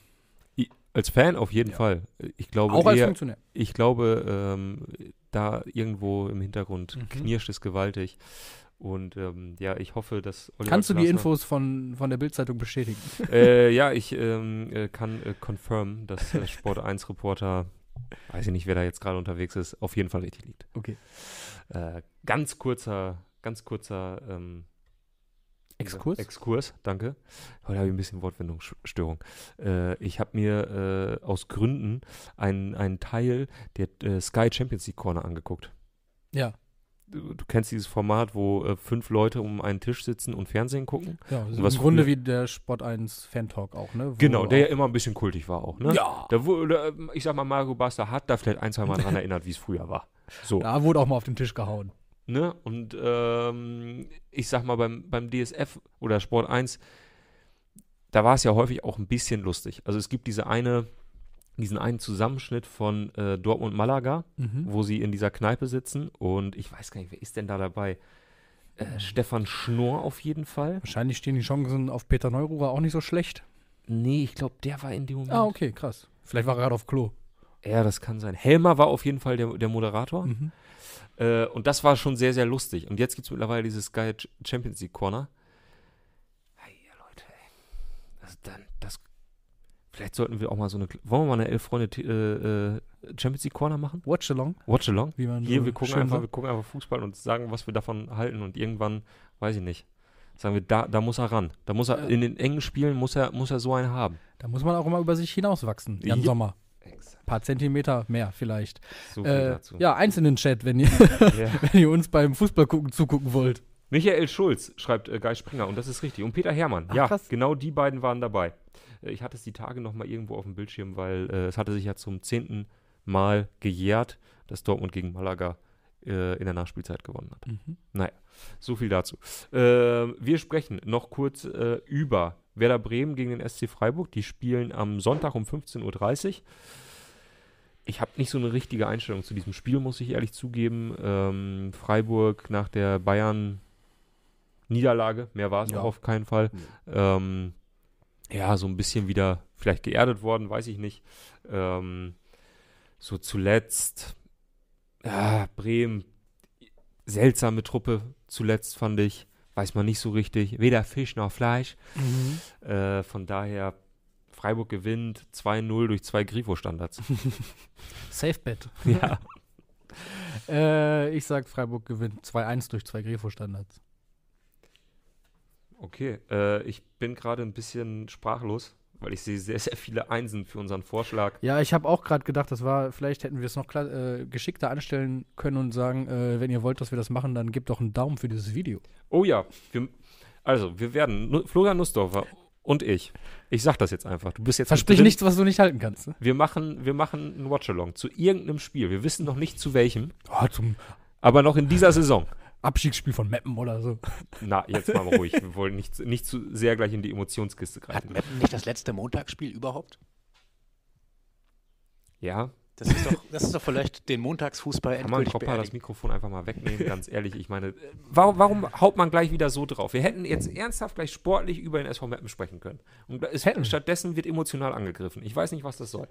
als Fan auf jeden Ja. Fall. Ich glaube Auch als eher, Funktionär. ich glaube, ähm, da irgendwo im Hintergrund Mhm. knirscht es gewaltig. Und ähm, ja, ich hoffe, dass Oliver Kannst du die Infos von, von der Bildzeitung bestätigen? Äh, ja, ich ähm, äh, kann äh, confirm, dass äh, Sport 1 Reporter, weiß ich nicht, wer da jetzt gerade unterwegs ist, auf jeden Fall richtig liegt. Okay. Äh, ganz kurzer, ganz kurzer ähm, Exkurs? Exkurs, danke. Heute habe ich ein bisschen Wortwendungsstörung. Äh, ich habe mir äh, aus Gründen einen, einen Teil der äh, Sky Champions League Corner angeguckt. Ja. Du, kennst dieses Format, wo äh, fünf Leute um einen Tisch sitzen und Fernsehen gucken? Ja, das ist was im Grunde früher- wie der Sport 1 Fan-Talk auch, ne? Wo Genau, der ja immer ein bisschen kultig war auch, ne? Ja. Da wurde, ähm, ich sag mal, Mario Basta hat da vielleicht ein, zwei Mal dran erinnert, wie es früher war. So. Da wurde auch mal auf den Tisch gehauen. Ne? Und ähm, ich sag mal, beim, beim DSF oder Sport 1, da war es ja häufig auch ein bisschen lustig. Also es gibt diese eine, diesen einen Zusammenschnitt von äh, Dortmund Malaga, Mhm. wo sie in dieser Kneipe sitzen und ich weiß gar nicht, wer ist denn da dabei? Äh, Stefan Schnorr auf jeden Fall. Wahrscheinlich stehen die Chancen auf Peter Neururer auch nicht so schlecht. Nee, ich glaube, der war in dem Moment. Ah, okay, krass. Vielleicht war er gerade auf Klo. Ja, das kann sein. Helmer war auf jeden Fall der, der Moderator. Mhm. Äh, und das war schon sehr, sehr lustig. Und jetzt gibt es mittlerweile dieses Sky Ch- Champions League Corner. Hey, ja, Leute, ey. Das, dann, das, vielleicht sollten wir auch mal so eine. Wollen wir mal eine elf Freunde äh, äh, Champions League Corner machen? Watch along, Watch along? wie man Hier, so wir gucken, einfach, sagt. wir gucken einfach Fußball und sagen, was wir davon halten. Und irgendwann, weiß ich nicht, sagen wir, da, da muss er ran. Da muss er, in den engen Spielen muss er, muss er so einen haben. Da muss man auch immer über sich hinauswachsen, Jan Ja. Sommer. Exakt. paar Zentimeter mehr vielleicht. So viel Äh, dazu. ja, eins in den Chat, wenn ihr, Ja. wenn ihr uns beim Fußball gucken zugucken wollt. Michael Schulz schreibt äh, Guy Springer und das ist richtig. Und Peter Hermann. Ach, ja, krass. genau die beiden waren dabei. Äh, ich hatte es die Tage noch mal irgendwo auf dem Bildschirm, weil äh, es hatte sich ja zum zehnten Mal gejährt, dass Dortmund gegen Malaga äh, in der Nachspielzeit gewonnen hat. So viel dazu. Äh, wir sprechen noch kurz äh, über Werder Bremen gegen den SC Freiburg. Die spielen am Sonntag um 15.30 Uhr. Ich habe nicht so eine richtige Einstellung zu diesem Spiel, muss ich ehrlich zugeben. Ähm, Freiburg nach der Bayern-Niederlage, mehr war es Ja. auch auf keinen Fall. Ähm, ja, so ein bisschen wieder vielleicht geerdet worden, weiß ich nicht. Ähm, so zuletzt, ja, Bremen, seltsame Truppe zuletzt fand ich. Weiß man nicht so richtig. Weder Fisch noch Fleisch. Äh, von daher, Freiburg gewinnt 2-0 durch zwei Grifo-Standards. Safe Bet. ja. Äh, ich sag, Freiburg gewinnt 2-1 durch zwei Grifo-Standards. Okay, äh, ich bin gerade ein bisschen sprachlos, weil ich sehe sehr, sehr viele Einsen für unseren Vorschlag. Ja, ich habe auch gerade gedacht, das war, vielleicht hätten wir es noch klar, äh, geschickter anstellen können und sagen, äh, wenn ihr wollt, dass wir das machen, dann gebt doch einen Daumen für dieses Video. Oh ja, wir, also wir werden, Florian Nussdorfer und ich, ich sag das jetzt einfach, du bist jetzt Versprich nichts, was du nicht halten kannst. Ne? Wir machen, wir machen ein Watchalong zu irgendeinem Spiel. Wir wissen noch nicht zu welchem, Oh, zum aber noch in dieser Saison. Abstiegsspiel von Meppen oder so. Na, jetzt mal ruhig. Wir wollen nicht, nicht zu sehr gleich in die Emotionskiste Hat greifen. Meppen nicht das letzte Montagsspiel überhaupt? Ja, Das ist doch, das ist doch vielleicht den Montagsfußball kann man endgültig Koppa das. Mikrofon einfach mal wegnehmen, ganz ehrlich. Ich meine, warum, warum haut man gleich wieder so drauf? Wir hätten jetzt ernsthaft gleich sportlich über den SV Meppen sprechen können. Und es, Hätten stattdessen wird emotional angegriffen. Ich weiß nicht, was das soll.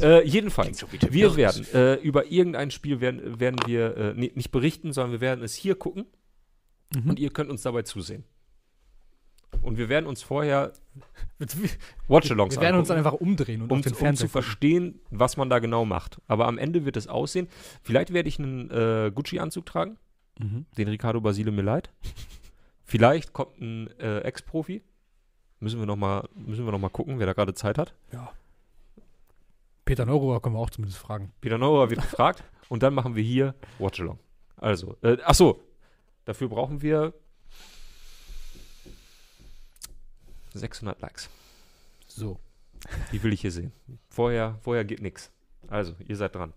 Äh, jedenfalls, wir werden äh, über irgendein Spiel werden, werden wir äh, nicht berichten, sondern wir werden es hier gucken Mhm. und ihr könnt uns dabei zusehen. Und wir werden uns vorher Wir Watchalongs werden uns dann angucken, einfach umdrehen und um, auf den um Fernseher zu verstehen, was man da genau macht. Aber am Ende wird es aussehen. Vielleicht werde ich einen äh, Gucci-Anzug tragen. Mhm. den Ricardo Basile mir leiht. Vielleicht kommt ein äh, Ex-Profi. Müssen wir noch mal, müssen wir noch mal gucken, wer da gerade Zeit hat. Ja. Peter Neururer können wir auch zumindest fragen. Peter Neuer wird gefragt und dann machen wir hier Watchalong. Also, äh, ach so, dafür brauchen wir 600 Likes. So. Die will ich hier sehen. Vorher, vorher geht nichts. Also, ihr seid dran.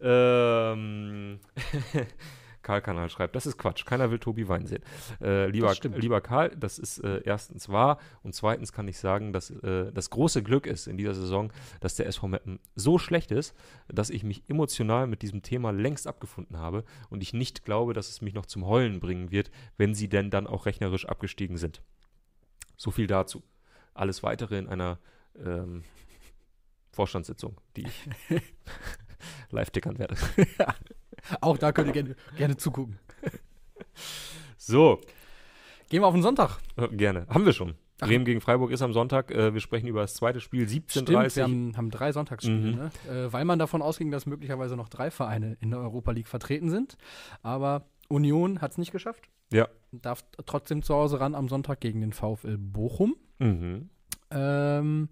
Ähm, Karl Kanal schreibt, das ist Quatsch. Keiner will Tobi Wein sehen. Äh, lieber, lieber Karl, das ist äh, erstens wahr und zweitens kann ich sagen, dass äh, das große Glück ist in dieser Saison, dass der SV Meppen so schlecht ist, dass ich mich emotional mit diesem Thema längst abgefunden habe und ich nicht glaube, dass es mich noch zum Heulen bringen wird, wenn sie denn dann auch rechnerisch abgestiegen sind. So viel dazu. Alles weitere in einer ähm, Vorstandssitzung, die ich live tickern werde. Auch da könnt ihr gerne, gerne zugucken. So, Gehen wir auf den Sonntag. äh, gerne. Haben wir schon. Ach. Bremen gegen Freiburg ist am Sonntag. Äh, wir sprechen über das zweite Spiel, Stimmt, 17.30 wir haben, haben drei Sonntagsspiele, Mhm. ne? äh, weil man davon ausging, dass möglicherweise noch drei Vereine in der Europa League vertreten sind. Aber Union hat es nicht geschafft. Ja. Darf trotzdem zu Hause ran am Sonntag gegen den VfL Bochum. Mhm. Ähm,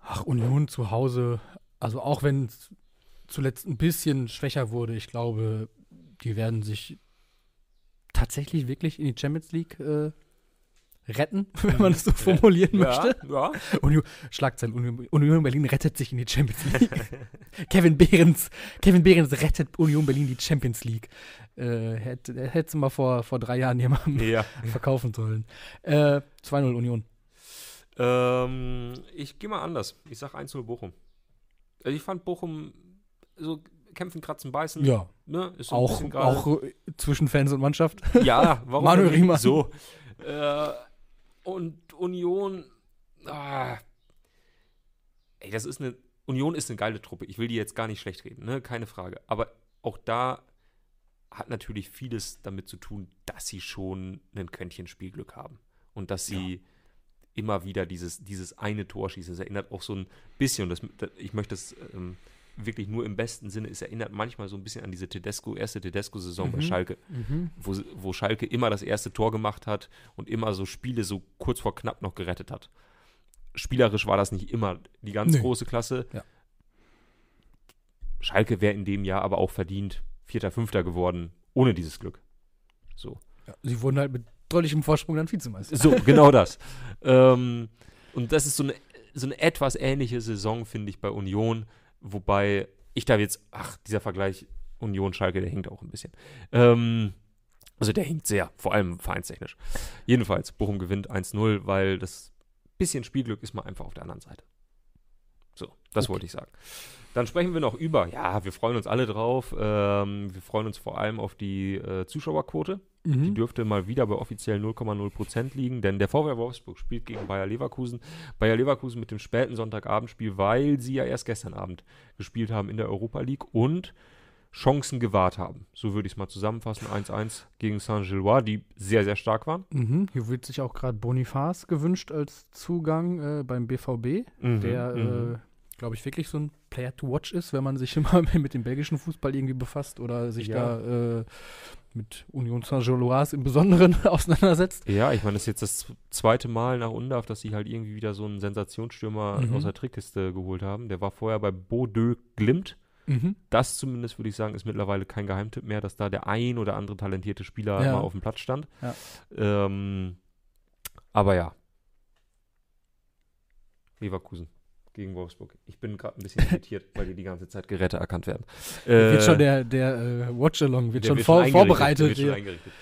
ach, Union zu Hause, also auch wenn es zuletzt ein bisschen schwächer wurde, ich glaube, die werden sich tatsächlich wirklich in die Champions League äh, retten, wenn man es so formulieren möchte. Ja, Union, Schlagzeilen, Union, Union Berlin rettet sich in die Champions League. Kevin Behrens, Kevin Behrens rettet Union Berlin die Champions League. Äh, hätte, hätte mal vor, vor drei Jahren jemandem ja. verkaufen sollen. Äh, 2-0 Union. Ähm, ich gehe mal anders. Ich sag 1-0 Bochum. Also ich fand Bochum so kämpfen, kratzen, beißen. Ja, Ne? Ist so auch, auch äh, zwischen Fans und Mannschaft. Ja, warum Manuel? Riemann. So. Äh, und Union, ah, ey, das ist eine, Union ist eine geile Truppe. Ich will die jetzt gar nicht schlecht reden, ne? keine Frage. Aber auch da hat natürlich vieles damit zu tun, dass sie schon ein Quäntchen Spielglück haben. Und dass sie immer wieder dieses, dieses eine Tor schießen. Es erinnert auch so ein bisschen, und das, ich möchte das ähm, wirklich nur im besten Sinne, es erinnert manchmal so ein bisschen an diese Tedesco, erste Tedesco-Saison bei Mhm. Schalke Mhm. wo, wo Schalke immer das erste Tor gemacht hat und immer so Spiele so kurz vor knapp noch gerettet hat. Spielerisch war das nicht immer die ganz Nee. große Klasse. Ja. Schalke wäre in dem Jahr aber auch verdient Vierter, Fünfter geworden, ohne dieses Glück. So, Ja, sie wurden halt mit deutlichem Vorsprung dann Vizemeister. so genau das. Ähm, und das ist so eine, so eine etwas ähnliche Saison, finde ich, bei Union, wobei ich da jetzt, ach, dieser Vergleich Union-Schalke, der hinkt auch ein bisschen. Ähm, also der hinkt sehr, vor allem vereinstechnisch. Jedenfalls, Bochum gewinnt 1-0, weil das bisschen Spielglück ist mal einfach auf der anderen Seite. So, das Okay. wollte ich sagen. Dann sprechen wir noch über, ja, wir freuen uns alle drauf. Ähm, wir freuen uns vor allem auf die äh, Zuschauerquote. Die Mhm. dürfte mal wieder bei offiziell 0,0% liegen, denn der VW Wolfsburg spielt gegen Bayer Leverkusen. Bayer Leverkusen mit dem späten Sonntagabendspiel, weil sie ja erst gestern Abend gespielt haben in der Europa League und Chancen gewahrt haben. So würde ich es mal zusammenfassen. 1-1 gegen Saint-Gillois, die sehr, sehr stark waren. Mhm. Hier wird sich auch gerade Boniface gewünscht als Zugang äh, beim BVB, der, mhm. äh, glaube ich, wirklich so ein Player to watch ist, wenn man sich immer mit dem belgischen Fußball irgendwie befasst oder sich Ja. da äh, mit Union Saint-Gilloise im Besonderen auseinandersetzt. Ja, ich meine, das ist jetzt das zweite Mal nach Undarf, dass sie halt irgendwie wieder so einen Sensationsstürmer Mhm. aus der Trickkiste geholt haben. Der war vorher bei Bordeaux Glimt. Mhm. Das zumindest, würde ich sagen, ist mittlerweile kein Geheimtipp mehr, dass da der ein oder andere talentierte Spieler Ja. mal auf dem Platz stand. Ja. Ähm, aber ja. Leverkusen gegen Wolfsburg. Ich bin gerade ein bisschen irritiert, weil die die ganze Zeit Geräte erkannt werden. wird Äh, schon der, der äh, Watch-Along wird der schon wird vor, vorbereitet. Wird schon eingerichtet.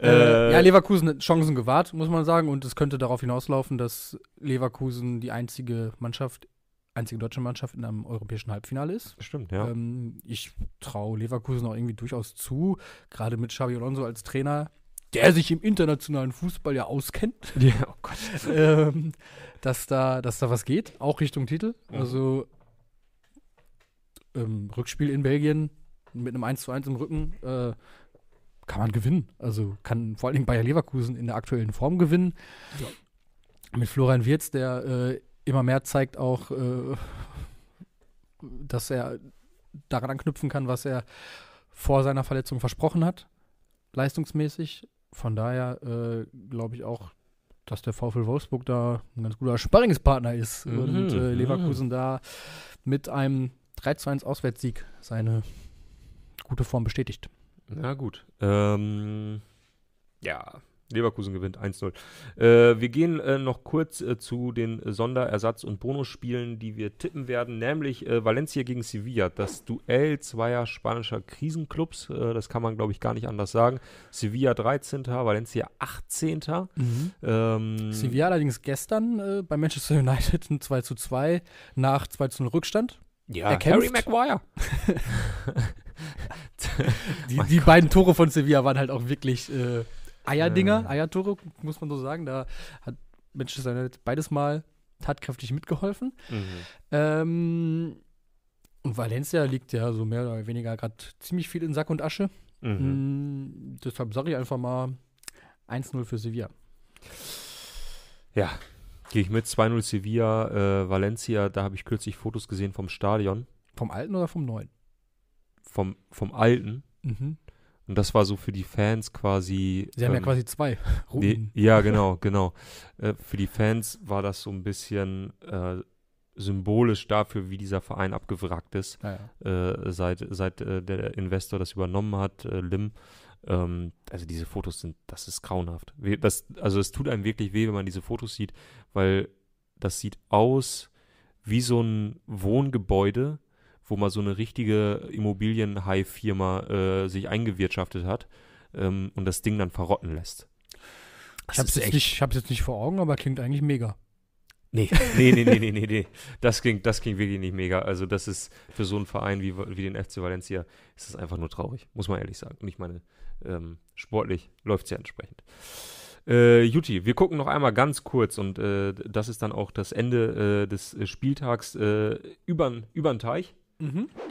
Äh, ja, Äh, Leverkusen hat Chancen gewahrt, muss man sagen. Und es könnte darauf hinauslaufen, dass Leverkusen die einzige Mannschaft, einzige deutsche Mannschaft in einem europäischen Halbfinale ist. Stimmt, ja. Ähm, ich traue Leverkusen auch irgendwie durchaus zu, gerade mit Xabi Alonso als Trainer, der sich im internationalen Fußball ja auskennt, ja oh Gott. ähm, dass, da, dass da was geht, auch Richtung Titel. Mhm. Also ähm, Rückspiel in Belgien mit einem 1 zu 1 im Rücken äh, kann man gewinnen. Also kann vor allen Dingen Bayer Leverkusen in der aktuellen Form gewinnen. Mit Florian Wirtz, der äh, immer mehr zeigt auch, äh, dass er daran anknüpfen kann, was er vor seiner Verletzung versprochen hat, leistungsmäßig. Von daher äh, glaube ich auch, dass der VfL Wolfsburg da ein ganz guter Sparringspartner ist Mhm, und äh, mhm. Leverkusen da mit einem 3 zu 1 Auswärtssieg seine gute Form bestätigt. Na gut. Ähm, ja, Leverkusen gewinnt 1-0. Äh, wir gehen äh, noch kurz äh, zu den Sonderersatz- und Bonusspielen, die wir tippen werden, nämlich äh, Valencia gegen Sevilla. Das Duell zweier spanischer Krisenclubs, äh, das kann man, glaube ich, gar nicht anders sagen. Sevilla 13., Valencia 18. Ähm, Sevilla allerdings gestern äh, bei Manchester United ein 2 zu 2 nach 2 zu 0 Rückstand. ja. Harry Maguire. Die, die beiden Tore von Sevilla waren halt auch wirklich äh, Eierdinger, Ja. Eiertore, muss man so sagen. Da hat Manchester United beides Mal tatkräftig mitgeholfen. Mhm. Ähm, und Valencia liegt ja so mehr oder weniger gerade ziemlich viel in Sack und Asche. Mhm. Mm, deshalb sage ich einfach mal 1-0 für Sevilla. Ja, gehe ich mit 2-0 Sevilla, äh, Valencia, da habe ich kürzlich Fotos gesehen vom Stadion, Vom alten oder vom neuen? vom, vom alten. Mhm. Und das war so für die Fans quasi. Sie haben ja ähm, quasi zwei Routen. ja, genau, genau. Äh, für die Fans war das so ein bisschen äh, symbolisch dafür, wie dieser Verein abgewrackt ist, Ja, ja. äh, seit, seit äh, der Investor das übernommen hat, äh, Lim. Ähm, also diese Fotos sind, das ist grauenhaft. Das, also es tut einem wirklich weh, wenn man diese Fotos sieht, weil das sieht aus wie so ein Wohngebäude, wo mal so eine richtige Immobilienhai-Firma äh, sich eingewirtschaftet hat ähm, und das Ding dann verrotten lässt. Ich habe es jetzt, nicht- ich hab's jetzt nicht vor Augen, aber klingt eigentlich mega. Nee, nee, nee, nee, nee, nee, nee. Das klingt, das wirklich nicht mega. Also das ist für so einen Verein wie, wie den FC Valencia ist das einfach nur traurig, muss man ehrlich sagen. Und ich meine, ähm, sportlich läuft es ja entsprechend. Äh, Juti, wir gucken noch einmal ganz kurz und äh, das ist dann auch das Ende äh, des äh, Spieltags äh, übern, übern Teich.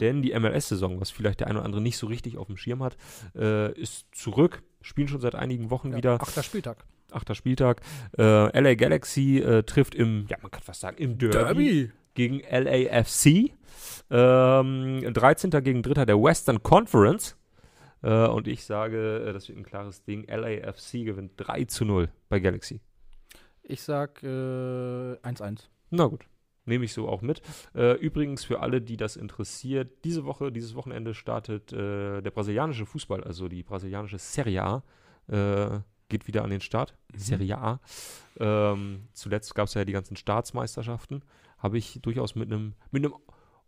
Denn die MLS-Saison, was vielleicht der eine oder andere nicht so richtig auf dem Schirm hat, äh, ist zurück. Spielen schon seit einigen Wochen Ja, wieder Achter Spieltag. achter Spieltag. Äh, LA Galaxy äh, trifft im, ja, man kann fast sagen, im Derby, gegen LAFC. Ähm, 13. gegen 3. der Western Conference. Äh, und ich sage, äh, das wird ein klares Ding. LAFC gewinnt 3 zu 0 bei Galaxy. Ich sag äh, 1-1. Na gut. Nehme ich so auch mit. Äh, übrigens, für alle, die das interessiert, diese Woche, dieses Wochenende startet äh, der brasilianische Fußball, also die brasilianische Serie A, äh, geht wieder an den Start. Serie A. Ähm, zuletzt gab es ja die ganzen Staatsmeisterschaften. Habe ich durchaus mit einem mit einem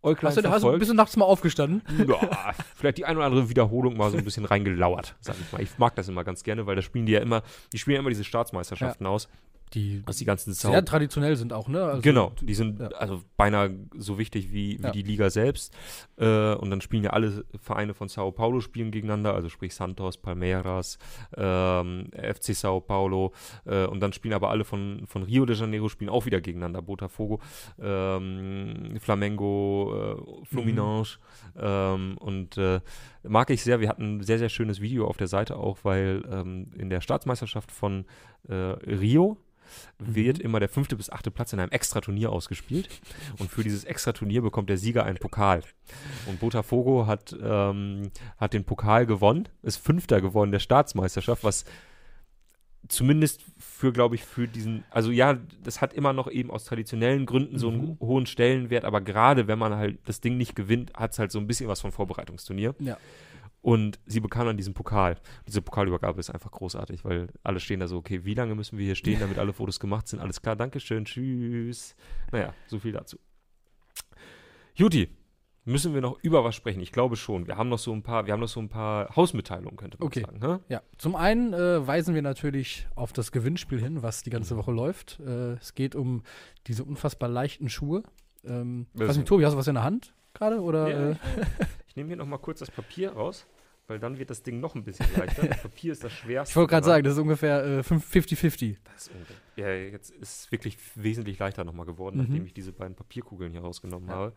Äuglein Hast du, hast du, bist du nachts mal aufgestanden? Ja, vielleicht die eine oder andere Wiederholung mal so ein bisschen reingelauert, sag ich mal. Ich mag das immer ganz gerne, weil da spielen die ja immer, die spielen ja immer diese Staatsmeisterschaften aus. Die Was die ganzen sehr traditionell sind auch, ne? Also, genau, die sind ja. also beinahe so wichtig wie, wie Ja. die Liga selbst. Äh, und dann spielen ja alle Vereine von Sao Paulo spielen gegeneinander, also sprich Santos, Palmeiras, ähm, FC Sao Paulo. Äh, und dann spielen aber alle von, von Rio de Janeiro spielen auch wieder gegeneinander. Botafogo, ähm, Flamengo, äh, Fluminense. Ähm, und äh, mag ich sehr. Wir hatten ein sehr, sehr schönes Video auf der Seite auch, weil ähm, in der Staatsmeisterschaft von äh, Rio wird immer der fünfte bis achte Platz in einem Extra-Turnier ausgespielt. Und für dieses Extra-Turnier bekommt der Sieger einen Pokal. Und Botafogo hat, ähm, hat den Pokal gewonnen, ist Fünfter geworden der Staatsmeisterschaft, was zumindest für, glaube ich, für diesen, also ja, das hat immer noch eben aus traditionellen Gründen so einen hohen Stellenwert, aber gerade wenn man halt das Ding nicht gewinnt, hat es halt so ein bisschen was von Vorbereitungsturnier. Ja. Und sie bekam dann diesen Pokal. Diese Pokalübergabe ist einfach großartig, weil alle stehen da so, okay, wie lange müssen wir hier stehen, damit alle Fotos gemacht sind? Alles klar, Dankeschön, tschüss. Naja, so viel dazu. Juti, müssen wir noch über was sprechen? Ich glaube schon. Wir haben noch so ein paar, wir haben noch so ein paar Hausmitteilungen, könnte man Okay. sagen. Ne? Ja, zum einen äh, weisen wir natürlich auf das Gewinnspiel hin, was die ganze Woche läuft. Äh, es geht um diese unfassbar leichten Schuhe. Ähm, weiß nicht, Tobi, hast du was in der Hand gerade? Oder, Ja, äh, Ich nehme hier noch mal kurz das Papier raus, weil dann wird das Ding noch ein bisschen leichter. Das Papier ist das schwerste. ich wollte gerade sagen, das ist ungefähr äh, fünf- 50-50. Das ist unge- ja, jetzt ist es wirklich wesentlich leichter nochmal geworden, Mhm. nachdem ich diese beiden Papierkugeln hier rausgenommen Ja. habe.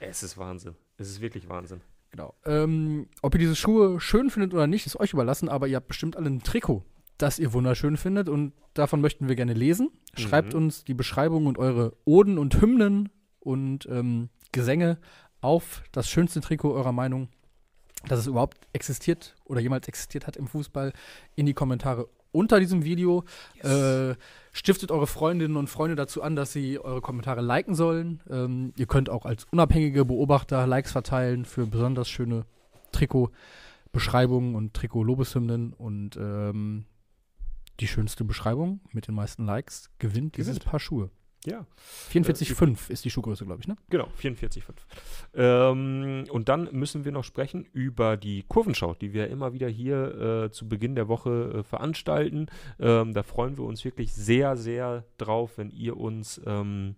Es ist Wahnsinn. Es ist wirklich Wahnsinn. Genau. Ähm, ob ihr diese Schuhe schön findet oder nicht, ist euch überlassen, aber ihr habt bestimmt alle ein Trikot, das ihr wunderschön findet und davon möchten wir gerne lesen. Schreibt Mhm. uns die Beschreibung und eure Oden und Hymnen und ähm, Gesänge auf das schönste Trikot eurer Meinung, dass es überhaupt existiert oder jemals existiert hat im Fußball, in die Kommentare unter diesem Video. Äh, stiftet eure Freundinnen und Freunde dazu an, dass sie eure Kommentare liken sollen. Ähm, ihr könnt auch als unabhängige Beobachter Likes verteilen für besonders schöne Trikot-Beschreibungen und Trikot-Lobeshymnen und ähm, die schönste Beschreibung mit den meisten Likes gewinnt dieses Gewinnt. Paar Schuhe. Ja. 44,5 ist die Schuhgröße, glaube ich, ne? Genau, 44,5. Ähm, und dann müssen wir noch sprechen über die Kurvenschau, die wir immer wieder hier äh, zu Beginn der Woche äh, veranstalten. Ähm, da freuen wir uns wirklich sehr, sehr drauf, wenn ihr uns ähm,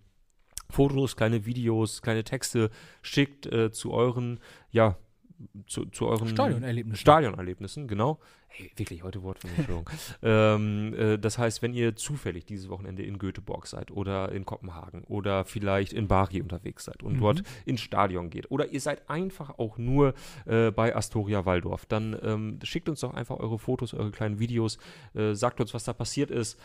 Fotos, kleine Videos, kleine Texte schickt äh, zu euren, ja, zu, zu euren Stadionerlebnisse. Stadionerlebnissen, genau. Hey, wirklich, heute Wortfindung. ähm, äh, das heißt, wenn ihr zufällig dieses Wochenende in Göteborg seid oder in Kopenhagen oder vielleicht in Bari unterwegs seid und Mhm. dort ins Stadion geht oder ihr seid einfach auch nur äh, bei Astoria Waldorf, dann ähm, schickt uns doch einfach eure Fotos, eure kleinen Videos, äh, sagt uns, was da passiert ist.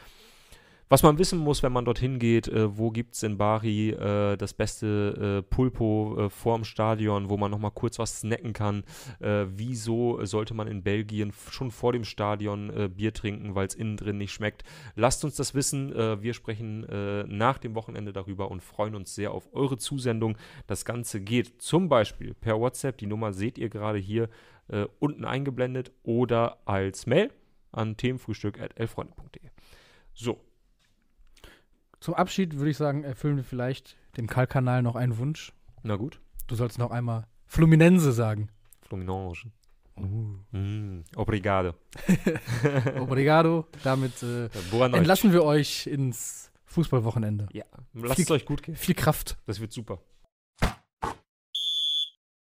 Was man wissen muss, wenn man dorthin geht, äh, wo gibt es in Bari äh, das beste äh, Pulpo äh, vorm Stadion, wo man nochmal kurz was snacken kann. Äh, wieso sollte man in Belgien schon vor dem Stadion äh, Bier trinken, weil es innen drin nicht schmeckt? Lasst uns das wissen. Äh, wir sprechen nach dem Wochenende darüber und freuen uns sehr auf eure Zusendung. Das Ganze geht zum Beispiel per WhatsApp. Die Nummer seht ihr gerade hier unten eingeblendet oder als Mail an themenfrühstück.elfreunde.de. So, Zum Abschied würde ich sagen, erfüllen wir vielleicht dem Kalkanal noch einen Wunsch. na gut. Du sollst noch einmal Fluminense sagen. Fluminense. Mm, obrigado. Obrigado. Damit äh, entlassen wir euch ins Fußballwochenende. Ja, lasst Viel- es euch gut gehen. Viel Kraft. Das wird super.